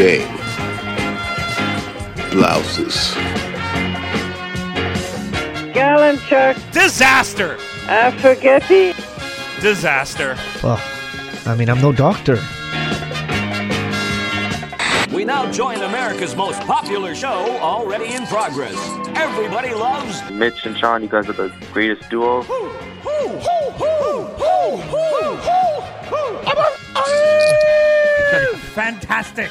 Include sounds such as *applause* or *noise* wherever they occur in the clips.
game. Blouses. Galanchuk, Disaster! Affogetti, Disaster. Well, I mean, I'm no doctor. We now join America's most popular show already in progress. Everybody loves Mitch and Sean, you guys are the greatest duo. Fantastic.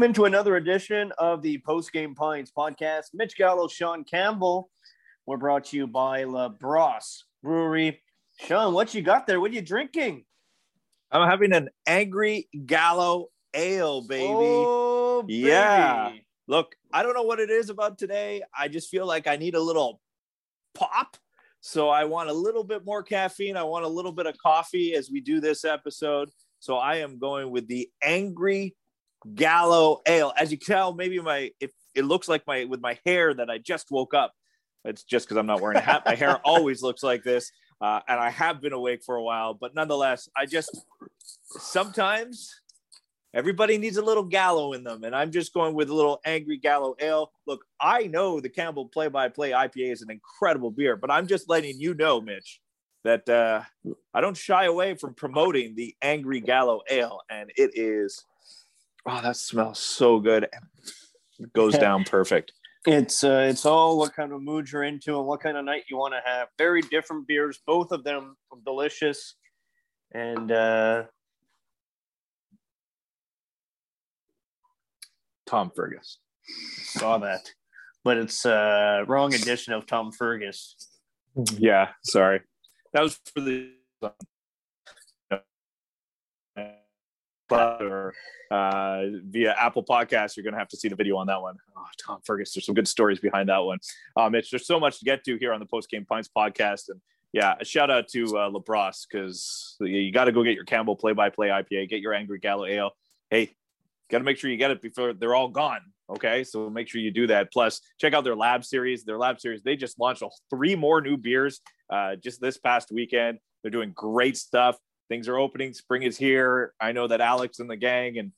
Welcome into another edition of the Post Game Pints podcast. Mitch Gallo, Sean Campbell. We're brought to you by La Brosse Brewery. Sean, what you got there? What are you drinking? I'm having an angry gallo ale, baby. Oh, baby. Yeah. Look, I don't know what it is about today. I just feel like I need a little pop. So I want a little bit more caffeine. I want a little bit of coffee as we do this episode. So I am going with the angry gallo ale. As you can tell, maybe my if it looks like my with my hair that I just woke up. It's just because I'm not wearing a hat. My hair *laughs* always looks like this, uh, and I have been awake for a while. But nonetheless, I just sometimes everybody needs a little gallo in them, and I'm just going with a little angry gallo ale. Look, I know the Campbell Play by Play IPA is an incredible beer, but I'm just letting you know, Mitch, that uh, I don't shy away from promoting the angry gallo ale, and it is. Oh, that smells so good. It goes down perfect. It's uh, it's all what kind of mood you're into and what kind of night you want to have. Very different beers, both of them delicious. And uh, Tom Fergus. saw that, but it's uh, wrong edition of Tom Fergus. Yeah, sorry. That was for the or uh, via Apple Podcasts. You're going to have to see the video on that one. Oh, Tom Fergus, there's some good stories behind that one. Um, it's there's so much to get to here on the Post Game Pints podcast, and yeah, a shout out to uh, Labrosse because you got to go get your Campbell Play by Play IPA, get your Angry Gallo Ale. Hey, got to make sure you get it before they're all gone. Okay, so make sure you do that. Plus, check out their lab series. Their lab series, they just launched three more new beers uh, just this past weekend. They're doing great stuff. Things are opening. Spring is here. I know that Alex and the gang and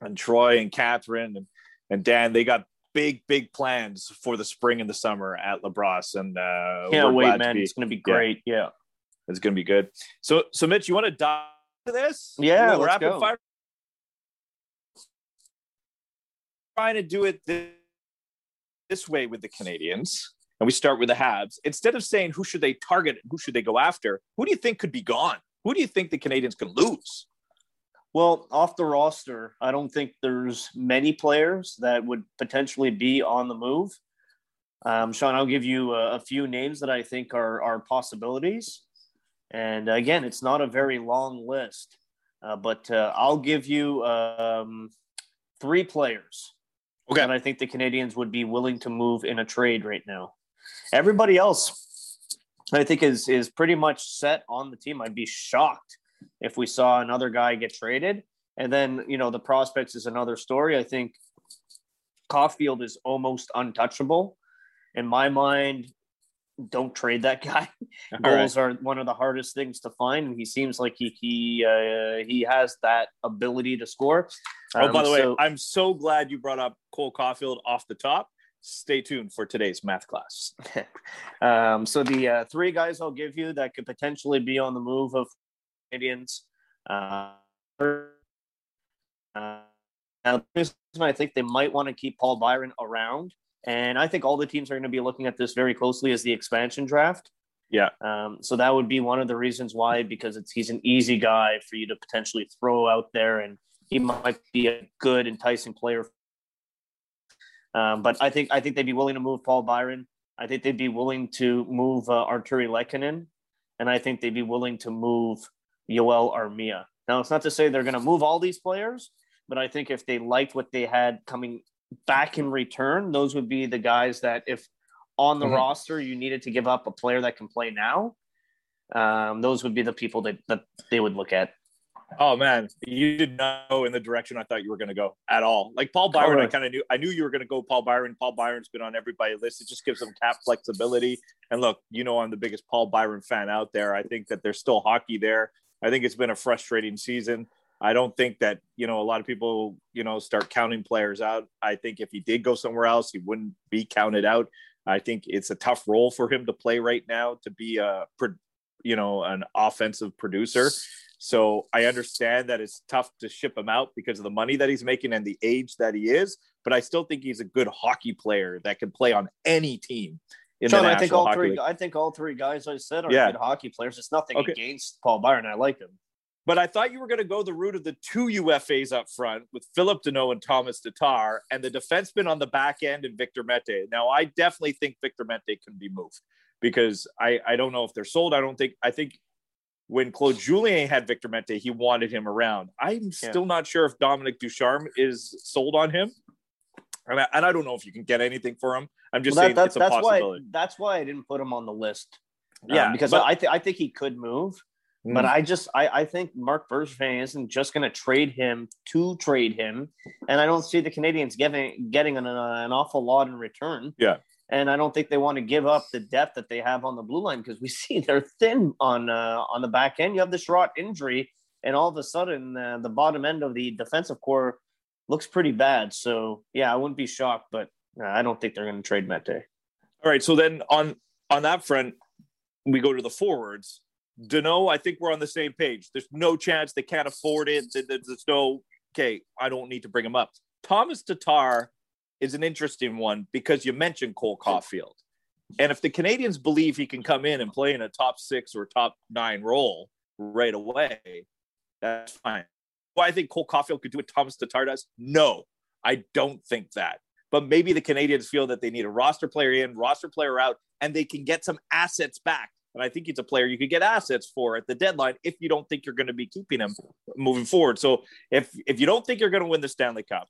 and Troy and Catherine and, and Dan, they got big, big plans for the spring and the summer at Labrosse. And uh, Can't wait, man. be- It's going to be great. Yeah. it's going to be good. So, so Mitch, you want to dive into this? Yeah, let's rapid go. fire. Trying to do it this, this way with the Canadiens, and we start with the Habs. Instead of saying who should they target and who should they go after, who do you think could be gone? Who do you think the Canadiens could lose? Well, off the roster, I don't think there's many players that would potentially be on the move. Um, Sean, I'll give you a, a few names that I think are, are possibilities. And again, it's not a very long list, uh, but uh, I'll give you um, three players Okay. that I think the Canadiens would be willing to move in a trade right now. Everybody else, I think, is is pretty much set on the team. I'd be shocked if we saw another guy get traded. And then, you know, the prospects is another story. I think Caufield is almost untouchable. In my mind, don't trade that guy. *laughs* Goals are one of the hardest things to find, and he seems like he he uh, he has that ability to score. Oh, by Um, the way, I'm so glad you brought up Cole Caufield off the top. Stay tuned for today's math class. *laughs* Um, so the uh, three guys I'll give you that could potentially be on the move of Canadiens. Uh, uh, now, the reason I think they might want to keep Paul Byron around, and I think all the teams are going to be looking at this very closely as the expansion draft. Yeah. Um, so that would be one of the reasons why, because it's he's an easy guy for you to potentially throw out there, and he might be a good, enticing player. Um, but I think I think they'd be willing to move Paul Byron. I think they'd be willing to move uh, Artturi Lehkonen, and I think they'd be willing to move Joel Armia. Now, it's not to say they're going to move all these players, but I think if they liked what they had coming back in return, those would be the guys that if on the Mhm. roster you needed to give up a player that can play now, um, those would be the people that, that they would look at. Oh man, you did not go in the direction I thought you were going to go at all. Like Paul Byron, I kind of knew. I knew you were going to go Paul Byron. Paul Byron's been on everybody's list. It just gives them cap flexibility. And look, you know, I'm the biggest Paul Byron fan out there. I think that there's still hockey there. I think it's been a frustrating season. I don't think that you know a lot of people you know start counting players out. I think if he did go somewhere else, he wouldn't be counted out. I think it's a tough role for him to play right now to be a you know an offensive producer. So I understand that it's tough to ship him out because of the money that he's making and the age that he is. But I still think he's a good hockey player that can play on any team. In Sean, I think all Hockey three. League. I think all three guys I said are Yeah. good hockey players. It's nothing Okay. against Paul Byron. I like him. But I thought you were going to go the route of the two UFAs up front with Phillip Danault and Tomas Tatar and the defenseman on the back end and Victor Mete. Now, I definitely think Victor Mete can be moved because I, I don't know if they're sold. I don't think, I think when Claude Julien had Victor Mete, he wanted him around. I'm still not sure if Dominique Ducharme is sold on him. And I, and I don't know if you can get anything for him. I'm just Well, saying that, it's that's a that's why that's why I didn't put him on the list. Um, Yeah, because but- I think I think he could move, but Mm. I just I, I think Marc Bergevin isn't just going to trade him to trade him, and I don't see the Canadiens getting getting an, uh, an awful lot in return. Yeah. And I don't think they want to give up the depth that they have on the blue line because we *laughs* see they're thin on uh, on the back end. You have the Chiarot injury, and all of a sudden uh, the bottom end of the defensive core looks pretty bad. So yeah, I wouldn't be shocked, but uh, I don't think they're going to trade Mete. All right. So then on on that front, we go to the forwards. Danault, I think we're on the same page. There's no chance they can't afford it. There's no okay. I don't need to bring him up. Tomas Tatar is an interesting one because you mentioned Cole Caufield, and if the Canadiens believe he can come in and play in a top six or top nine role right away, that's fine. Do I think Cole Caufield could do what Tomas Tatar does? No, I don't think that but maybe the Canadiens feel that they need a roster player in, roster player out, and they can get some assets back. And I think he's a player you could get assets for at the deadline if you don't think you're going to be keeping him moving forward. So if if you don't think you're going to win the Stanley Cup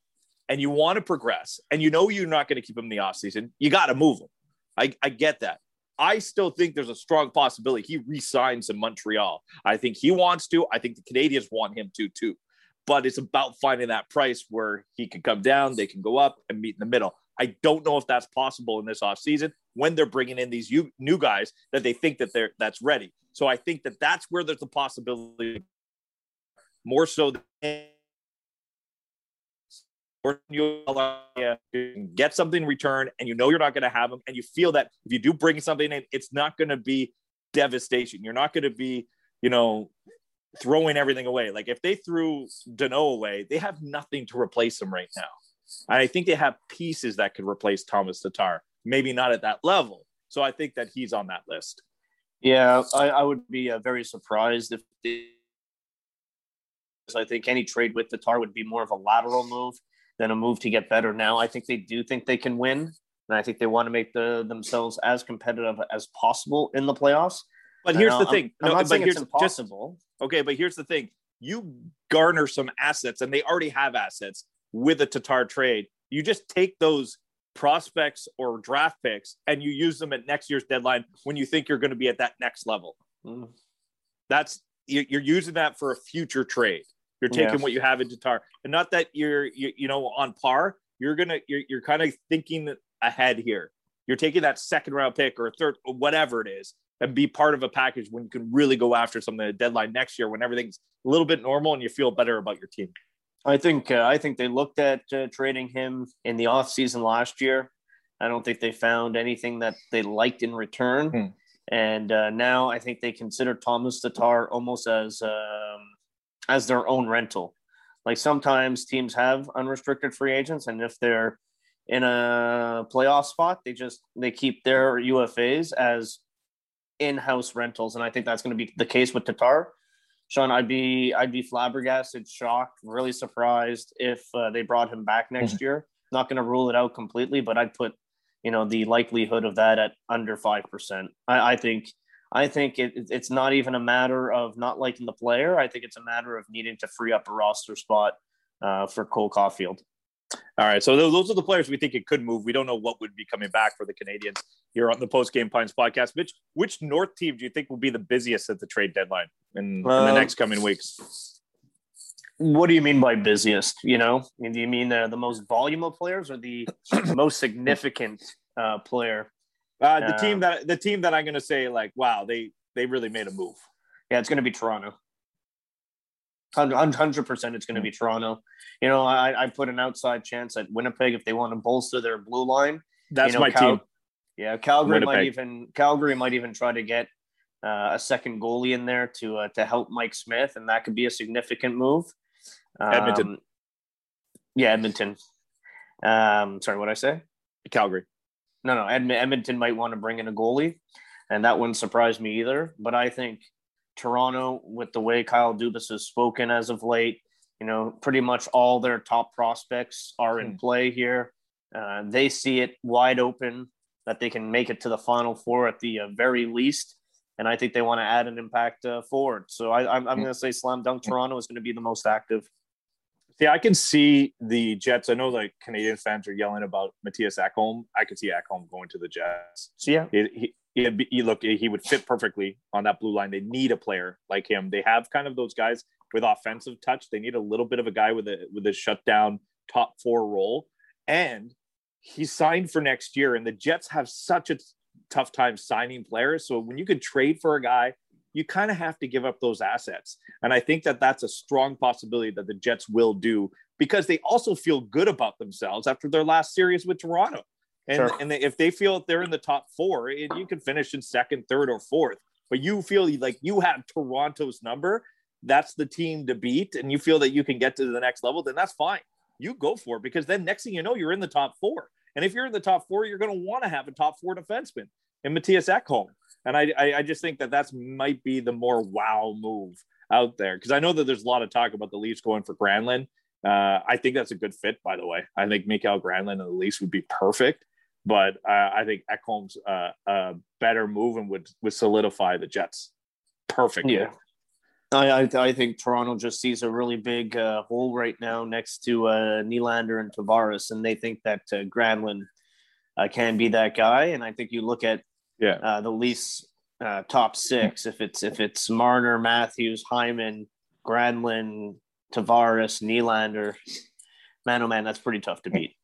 and you want to progress and you know you're not going to keep him in the offseason, you got to move him. I, I get that. I still think there's a strong possibility he resigns in Montreal. I think he wants to. I think the Canadiens want him to too but it's about finding that price where he can come down, they can go up and meet in the middle. I don't know if that's possible in this offseason when they're bringing in these new guys that they think that they're that's ready. So I think that that's where there's a possibility more so than or you get something in return and you know you're not going to have them and you feel that if you do bring something in it's not going to be devastation you're not going to be you know throwing everything away. Like if they threw Danault away, they have nothing to replace him right now. And I think they have pieces that could replace Tomas Tatar. Maybe not at that level. So I think that he's on that list. Yeah, I, I would be uh, very surprised if they, I think any trade with Tatar would be more of a lateral move than a move to get better. Now, I think they do think they can win, and I think they want to make the themselves as competitive as possible in the playoffs. But And here's I- the I'm- thing. I'm, not but saying it's here's- just- impossible. Okay, but here's the thing. You garner some assets, and they already have assets with a Tatar trade. You just take those prospects or draft picks and you use them at next year's deadline when you think you're going to be at that next level. Mm. That's you're using that for a future trade. You're taking Yeah. what you have in Tatar, and not that you're you, you know on par. You're gonna you're you're kind of thinking ahead here. You're taking that second round pick or third or whatever it is and be part of a package when you can really go after something at deadline next year when everything's a little bit normal and you feel better about your team. I think uh, I think they looked at uh, trading him in the offseason last year. I don't think they found anything that they liked in return. Hmm. And uh, now I think they consider Tomas Tatar almost as um, as their own rental. Like sometimes teams have unrestricted free agents, and if they're in a playoff spot, they just they keep their UFAs as in-house rentals, and I think that's going to be the case with Tatar. Sean, I'd be I'd be flabbergasted, shocked, really surprised if uh, they brought him back next year. Not going to rule it out completely, but I'd put you know the likelihood of that at under five percent. I, I think I think it, it's not even a matter of not liking the player. I think it's a matter of needing to free up a roster spot uh, for Cole Caufield. All right, so those those are the players we think it could move. We don't know what would be coming back for the Canadiens here on the Post Game Pints podcast. Which which North team do you think will be the busiest at the trade deadline in, in the Um, next coming weeks? What do you mean by busiest? You know, I mean, do you mean uh, the most volume of players or the *clears throat* most significant uh, player? Uh, the team that the team that I'm going to say like, wow, they they really made a move. Yeah, it's going to be Toronto. Hundred percent, it's going to be Toronto. You know, I, I put an outside chance at Winnipeg if they want to bolster their blue line. That's you know, my Cal- team. Yeah, Calgary might even Calgary might even try to get uh, a second goalie in there to uh, to help Mike Smith, and that could be a significant move. Edmonton. Um, yeah, Edmonton. Um, sorry, what I say? Calgary. No, no, Edm- Edmonton might want to bring in a goalie, and that wouldn't surprise me either. But I think Toronto, with the way Kyle Dubas has spoken as of late, you know, pretty much all their top prospects are in play here. Uh, they see it wide open that they can make it to the final four at the uh, very least. And I think they want to add an impact uh, forward. So I, I'm, I'm going to say slam dunk Toronto is going to be the most active. See, I can see the Jets. I know like Canadian fans are yelling about Mattias Ekholm. I could see Ekholm going to the Jets. So yeah, He, he, be, he look, he would fit perfectly on that blue line. They need a player like him. They have kind of those guys with offensive touch. They need a little bit of a guy with a with a shutdown top four role. And he signed for next year. And the Jets have such a tough time signing players. So when you could trade for a guy, you kind of have to give up those assets. And I think that that's a strong possibility that the Jets will do because they also feel good about themselves after their last series with Toronto. And, Sure. and they, if they feel they're in the top four, and you can finish in second, third, or fourth, but you feel like you have Toronto's number, that's the team to beat, and you feel that you can get to the next level, then that's fine. You go for it because then next thing you know, you're in the top four. And if you're in the top four, you're going to want to have a top four defenseman in Mattias Ekholm. And I, I, I just think that that's might be the more wow move out there because I know that there's a lot of talk about the Leafs going for Granlund. Uh, I think that's a good fit, by the way. I think Mikael Granlund and the Leafs would be perfect, but uh, I think Ekholm's uh, a better move and would would solidify the Jets. Perfect. Yeah. I, I, I think Toronto just sees a really big uh, hole right now next to uh, Nylander and Tavares, and they think that uh, Granlund uh, can be that guy. And I think you look at Yeah. uh, the Leafs uh, top six. If it's if it's Marner, Matthews, Hyman, Granlund, Tavares, Nylander, man, oh man, that's pretty tough to beat.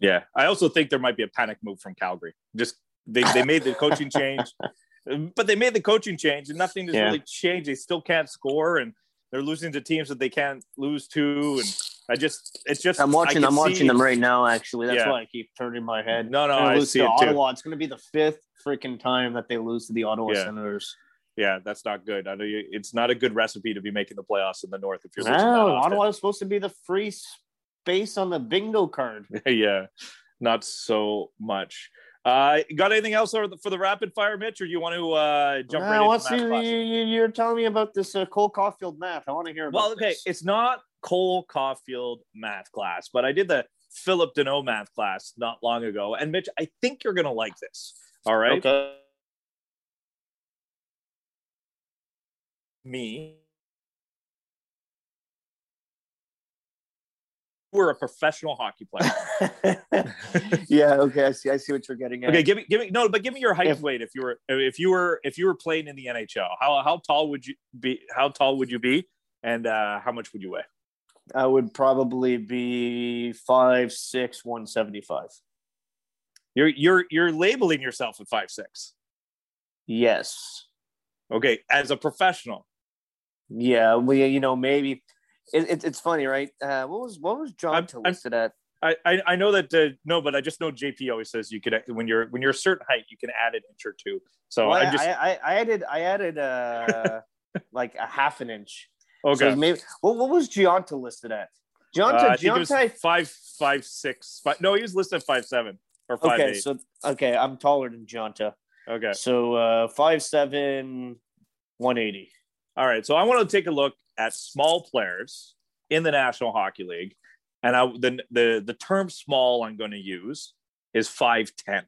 Yeah. I also think there might be a panic move from Calgary. Just they, they made the coaching change, *laughs* but they made the coaching change and nothing has Yeah. really changed. They still can't score and they're losing to teams that they can't lose to. And I just, it's just, I'm watching. I'm watching them right now. Actually, that's Yeah. why I keep turning my head. No, no, I see to it too. Ottawa. It's going to be the fifth freaking time that they lose to the Ottawa Yeah. Senators. Yeah, that's not good. I know you, it's not a good recipe to be making the playoffs in the North if you're losing that Well, often. Ottawa is supposed to be the free space on the bingo card. *laughs* yeah, not so much. Uh, got anything else for the, for the rapid fire, Mitch, or do you want to uh, jump Uh, right what's into you, you're telling me about this uh, Cole Caufield math? I want to hear about. Well, okay, this. it's not Cole Caufield math class, but I did the Phillip Danault math class not long ago, and Mitch, I think you're gonna like this. All right, okay. me. We're a professional hockey player. *laughs* *laughs* yeah. Okay. I see. I see what you're getting at. Okay, give me, give me, no, but give me your height If- weight. If you were, if you were, if you were playing in the NHL, how how tall would you be? How tall would you be? And uh, how much would you weigh? I would probably be five six one seventy five. You're you're you're labeling yourself at five six. Yes. Okay, as a professional. Yeah. Well, you know, maybe it, it, it's funny, right? Uh, what was what was John I'm- to I'm- listed at? I, I, I know that uh, no, but I just know JP always says you could when you're when you're a certain height you can add an inch or two. So Well, I just I, I, I added I added uh *laughs* like a half an inch. okay. So maybe what, what was Gionta listed at? Uh, Gionta, I think it was Gionta. five five six. Five, no, he was listed at five seven or five okay, eight. so okay, I'm taller than Gionta. okay, So uh, five seven, one eighty. all right. So I want to take a look at small players in the National Hockey League, and I the the the term small I'm going to use is five ten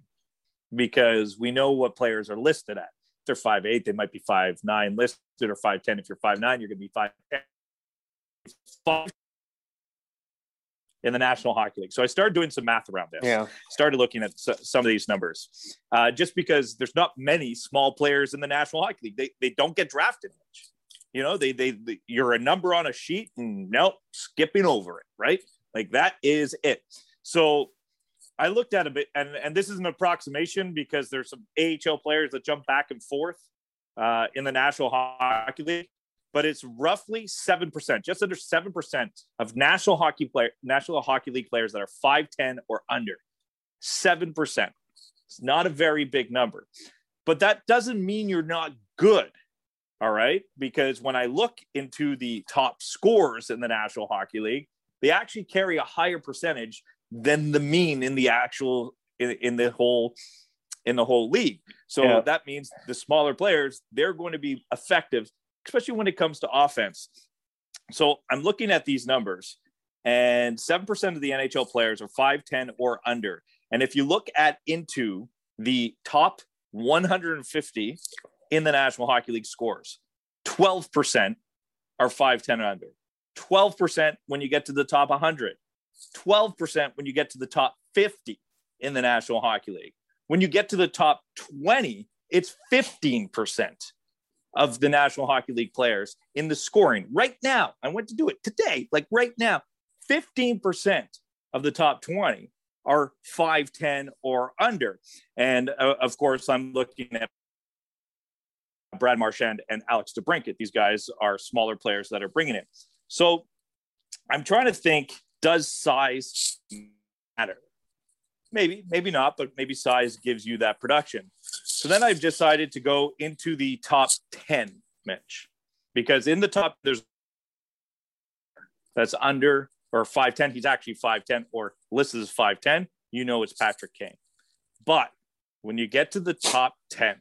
because we know what players are listed at. they're five eight, they might be five nine listed or five ten. If you're five nine, you're going to be five ten. Five in the National Hockey League. So I started doing some math around this. Yeah. Started looking at some of these numbers, uh, just because there's not many small players in the National Hockey League. They they don't get drafted much. You know, they they, they you're a number on a sheet. And nope, skipping over it. Right, like that is it. So I looked at a bit, and and this is an approximation because there's some AHL players that jump back and forth uh, in the National Hockey League but it's roughly 7%, just under 7% of national hockey player national hockey league players that are 5'10 or under. 7%. It's not a very big number. But that doesn't mean you're not good. All right? Because when I look into the top scores in the National Hockey League, they actually carry a higher percentage than the mean in the actual in, in the whole in the whole league. So Yeah. that means the smaller players, they're going to be effective especially when it comes to offense. So I'm looking at these numbers, and 7% of the NHL players are 5'10 or under. And if you look at into the top 150 in the National Hockey League scores, 12% are 5'10 and under. 12% when you get to the top 100. 12% when you get to the top 50 in the National Hockey League. When you get to the top 20, it's 15% of the National Hockey League players in the scoring right now. I went to do it today, like right now. 15% of the top 20 are 5'10 or under. And uh, of course, I'm looking at Brad Marchand and Alex DeBrincat. These guys are smaller players that are bringing it. So I'm trying to think does size matter? Maybe, maybe not, but maybe size gives you that production. So then I've decided to go into the top 10, Mitch, because in the top, there's that's under or 5'10. He's actually 5'10 or listed as 5'10. You know it's Patrick Kane. But when you get to the top 10,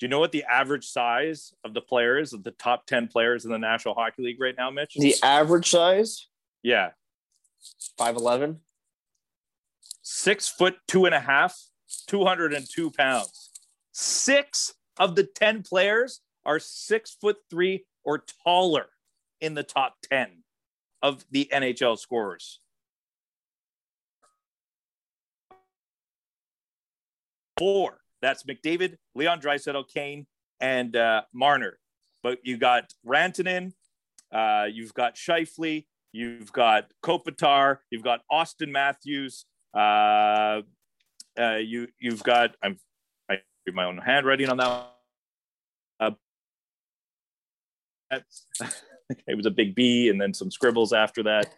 do you know what the average size of the players of the top 10 players in the National Hockey League right now, Mitch? The average size, yeah. 5'11. Six foot two and a half, 202 pounds. Six of the 10 players are six foot three or taller in the top 10 of the NHL scorers. Four. That's McDavid, Leon Draisaitl, Kane, and uh, Marner. But you got Rantanen, uh, you've got Scheifele, you've got Kopitar, you've got Auston Matthews, uh, uh, you you've got I'm I do my own handwriting on that. Uh, *laughs* it was a big B and then some scribbles after that.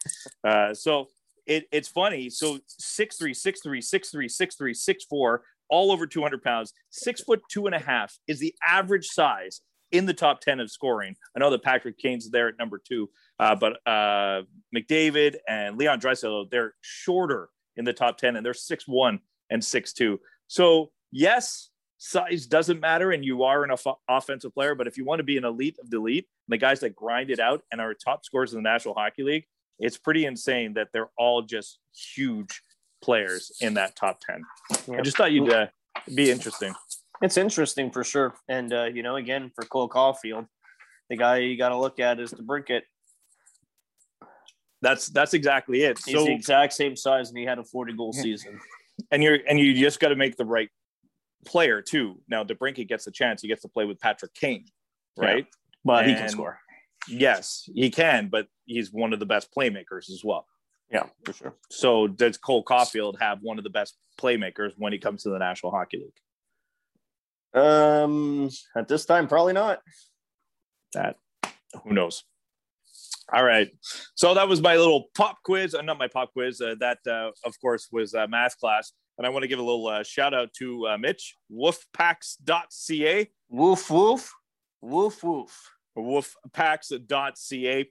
Uh, so it, it's funny. So six three, six three, six three, six three, six four, all over 200 pounds. Six foot two and a half is the average size in the top 10 of scoring. I know that Patrick Kane's there at number two, uh, but uh, McDavid and Leon Draisaitl, they're shorter in the top 10 and they're six one and six two. So yes, size doesn't matter and you are an off- offensive player, but if you want to be an elite of the elite, the guys that grind it out and are top scorers in the National Hockey League, it's pretty insane that they're all just huge players in that top 10. I just thought you'd uh, be interesting. It's interesting for sure. And, uh, you know, again, for Cole Caufield, the guy you got to look at is DeBrincat. That's that's exactly it. He's So the exact same size, and he had a 40 goal season. And you're and you just got to make the right player too. Now DeBrincat gets a chance; he gets to play with Patrick Kane, right? But he can score. Yes, he can, but he's one of the best playmakers as well. Yeah, for sure. So does Cole Caufield have one of the best playmakers when he comes to the National Hockey League? Um, at this time, probably not. That who knows? All right. So that was my little pop quiz. Uh, not my pop quiz. Uh, that, uh, of course, was uh, math class. And I want to give a little uh, shout out to uh, Mitch, woofpacks.ca. Woof, woof, woof, woof. woofpacks.ca.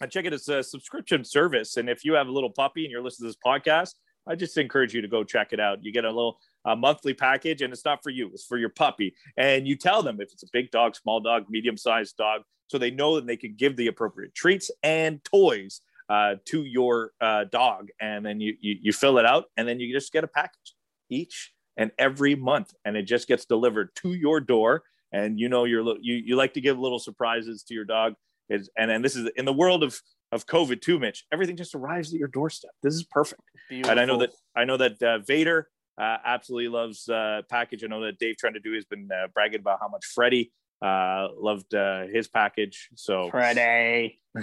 And check it. It's a subscription service. And if you have a little puppy and you're listening to this podcast, I just encourage you to go check it out. You get a little uh, monthly package, and it's not for you, it's for your puppy. And you tell them if it's a big dog, small dog, medium sized dog, so they know that they can give the appropriate treats and toys uh, to your uh, dog. And then you, you, you fill it out, and then you just get a package each and every month, and it just gets delivered to your door. And you know you're you you like to give little surprises to your dog. Is and and this is in the world of of COVID too, Mitch. Everything just arrives at your doorstep. This is perfect. Beautiful. And I know that I know that uh, Vader uh, absolutely loves uh, package. I know that Dave trying to do has been uh, bragging about how much Freddie uh, loved uh, his package. So Friday. *sighs*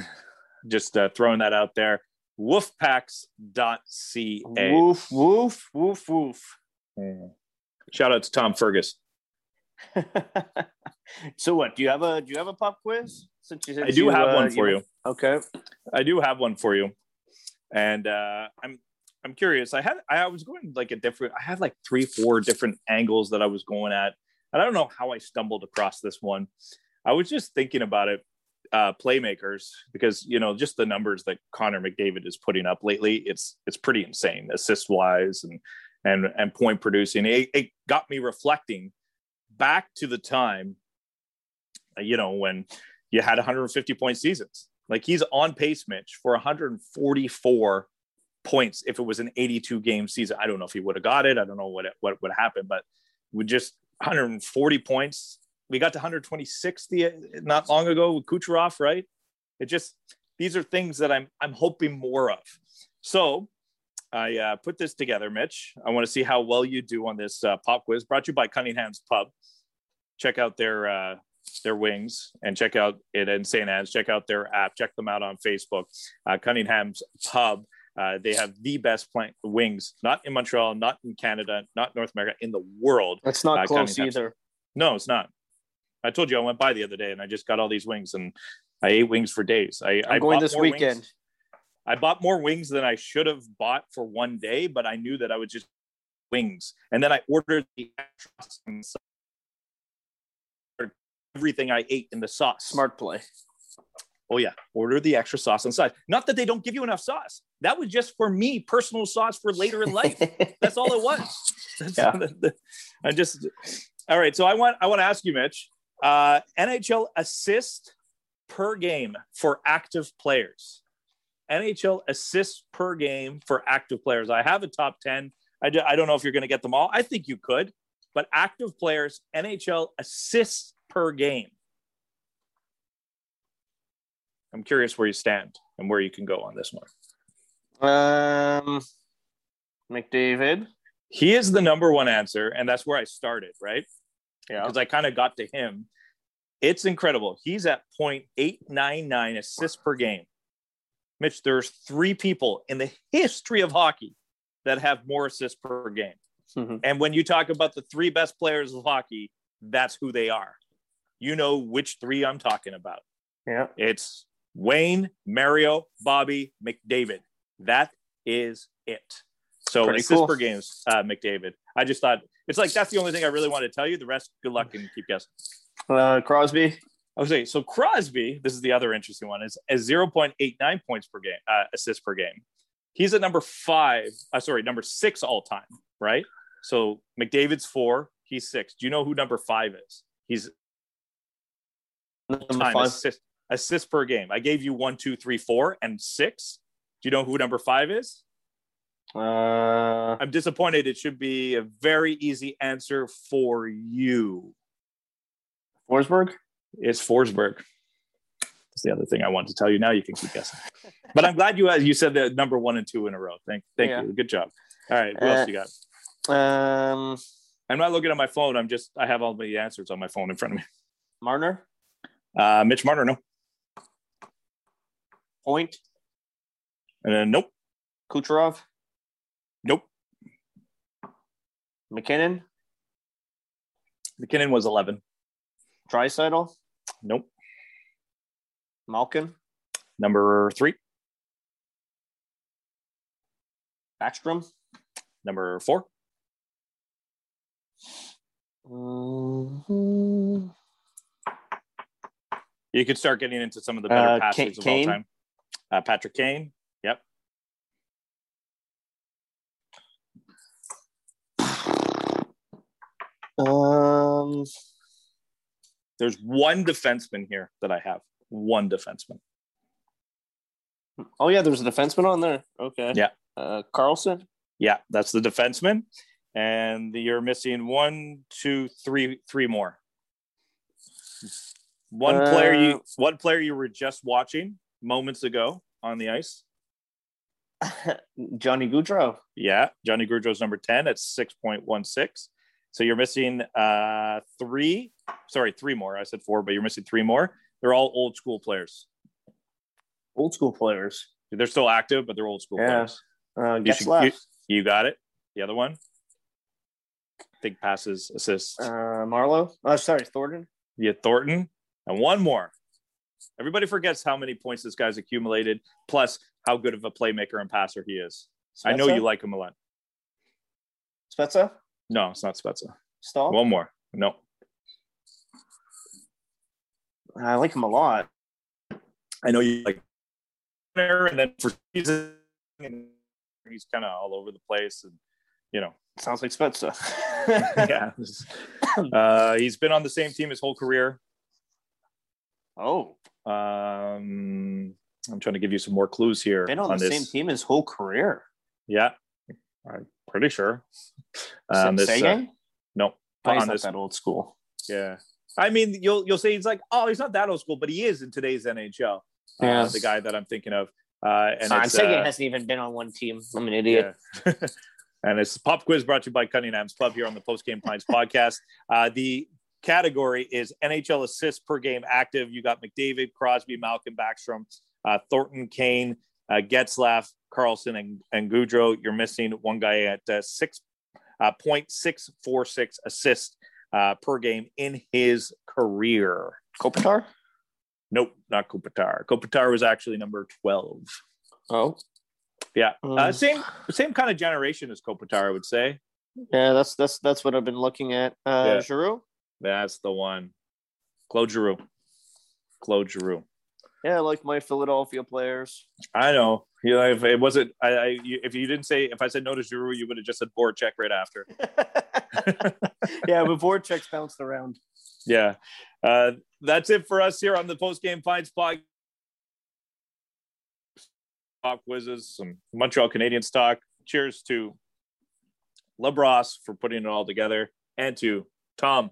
just uh, throwing that out there. Woofpacks.ca. Woof, woof, woof, woof. Shout out to Tom Fergus. *laughs* so what? Do you have a do you have a pop quiz? Since you said I do you, have one for you. Okay. I do have one for you, and uh, I'm I'm curious. I had I was going like a different. I had like three four different angles that I was going at, and I don't know how I stumbled across this one. I was just thinking about it, uh, playmakers, because you know just the numbers that Connor McDavid is putting up lately. It's it's pretty insane, assist wise and and and point producing. It, it got me reflecting back to the time, you know, when you had 150 point seasons. Like he's on pace, Mitch, for 144 points if it was an 82 game season. I don't know if he would have got it. I don't know what what would happen, but with just 140 points, we got to 126 the not long ago with Kucherov, right? It just these are things that I'm I'm hoping more of. So I uh, put this together, Mitch. I want to see how well you do on this uh, pop quiz. Brought to you by Cunningham's Pub. Check out their uh, their wings and check out it in St. Anne's. Check out their app. Check them out on Facebook. Uh, Cunningham's Pub. Uh, they have the best plant wings, not in Montreal, not in Canada, not North America, in the world. That's not Uh, close either. No, it's not. I told you I went by the other day and I just got all these wings and I ate wings for days. I, I'm I going this more wings- weekend. I bought more wings than I should have bought for one day, but I knew that I would just wings. And then I ordered the extra sauce and sauce. everything I ate in the sauce. Smart play. Oh yeah, order the extra sauce and sauce. Not that they don't give you enough sauce. That was just for me, personal sauce for later in life. *laughs* That's all it was. That's Yeah. *laughs* the- the- I just all right. So I want I want to ask you, Mitch. Uh, NHL assist per game for active players. NHL assists per game for active players. I have a top ten. I, do, I don't know if you're going to get them all. I think you could, but active players NHL assists per game. I'm curious where you stand and where you can go on this one. Um, McDavid. He is the number one answer, and that's where I started, right? Yeah. Because I kind of got to him. It's incredible. He's at 0.899 assists per game. Mitch, there's three people in the history of hockey that have more assists per game. Mhm. And when you talk about the three best players of hockey, that's who they are. You know which three I'm talking about. Yeah. It's Wayne, Mario, Bobby, McDavid. That is it. So Pretty assists cool. per games, uh, McDavid. I just thought it's like that's the only thing I really wanted to tell you. The rest, good luck and keep guessing. Uh, Crosby. I was saying so Crosby. This is the other interesting one. Is is zero point eight nine points per game, uh, assists per game. He's at number five. Uh, sorry, number six all time. Right. So McDavid's four. He's six. Do you know who number five is? He's Number five. assist assists per game. I gave you one, two, three, four, and six. Do you know who number five is? Uh, I'm disappointed. It should be a very easy answer for you. Forsberg. It's Forsberg. That's the other thing I wanted to tell you. Now you can keep guessing. but I'm glad you uh, you said the number one and two in a row. Thank thank Yeah. you. Good job. All right. Who Uh, else you got? Um, I'm not looking at my phone. I'm just I have all the answers on my phone in front of me. Marner. Uh, Mitch Marner, no. Point. And then nope, Kucherov. nope. MacKinnon. MacKinnon was 11. Draisaitl. Nope. Malkin. Number three. Backstrom. Number four. Mhm. You could start getting into some of the better Uh, passers Ka- of all time. Uh, Patrick Kane. Yep. Um, There's one defenseman here that I have. One defenseman. oh yeah, there's a defenseman on there. Okay. Yeah. Uh, Carlson. Yeah, that's the defenseman. and you're missing one, two, three, three more. One player you Uh, one player you were just watching moments ago on the ice. *laughs* Johnny Gaudreau. Yeah, Johnny Gaudreau's number 10 at 6.16. So you're missing uh three, sorry, three more. I said four, but you're missing three more. They're all old school players. Old school players. They're still active, but they're old school Yeah. players. Uh, You, should- left. you, you got it. The other one. Think passes, assists. Uh, Marleau. Oh, sorry, Thornton. Yeah, Thornton, and one more. Everybody forgets how many points this guy's accumulated, plus how good of a playmaker and passer he is. I know you like him a lot. Spezza. No, it's not Spezza. Staal. One more. No. I like him a lot. I know you like there, and then for season, he's kind of all over the place, and you know, Sounds like Spezza. *laughs* yeah. *laughs* Uh, he's been on the same team his whole career. Oh, Um, I'm trying to give you some more clues here been on, the this. same team his whole career. Yeah, I'm pretty sure. Um, this, uh, no, Oh, he's on not this, that old school. yeah. I mean, you'll you'll say he's like, oh, he's not that old school, but he is in today's NHL. Yeah. Uh, the guy that I'm thinking of, uh, and it's Seguin uh, hasn't even been on one team. I'm an idiot. Yeah. *laughs* and it's pop quiz brought to you by Cunningham's Club here on the Post Game Pints podcast. Uh, the category is NHL assists per game active. You got McDavid, Crosby, Malkin Backstrom, uh, Thornton, Kane, uh, Getzlaff, Carlson, and, and Gaudreau. You're missing one guy at uh, six uh, point six four six assists uh, per game in his career. Kopitar? Nope, not Kopitar. Kopitar was actually number twelve. Oh, Yeah, uh, Mm. same same kind of generation as Kopitar, I would say. yeah. That's that's that's what I've been looking at. Uh, Yeah. Giroux? That's the one. Claude Giroux. Claude Giroux. Yeah, I like my Philadelphia players. I know. You know, if it wasn't, I, I, you- if you didn't say, if I said no to Giroux, you would have just said Voracek right after. *laughs* yeah, but Voracek bounced around. Yeah. Uh, that's it for us here on the post game Pints podcast. Talk quizzes, some Montreal Canadiens talk. Cheers to Labrosse for putting it all together and to Tom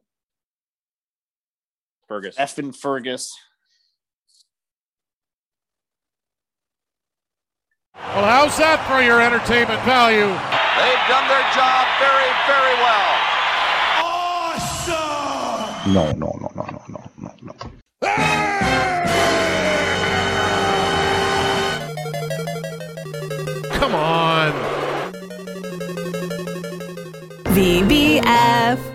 Fergus. Effin Fergus. Well, how's that for your entertainment value? They've done their job very, very well. No, no, no, no, no, no, no, no. Come on. VBF.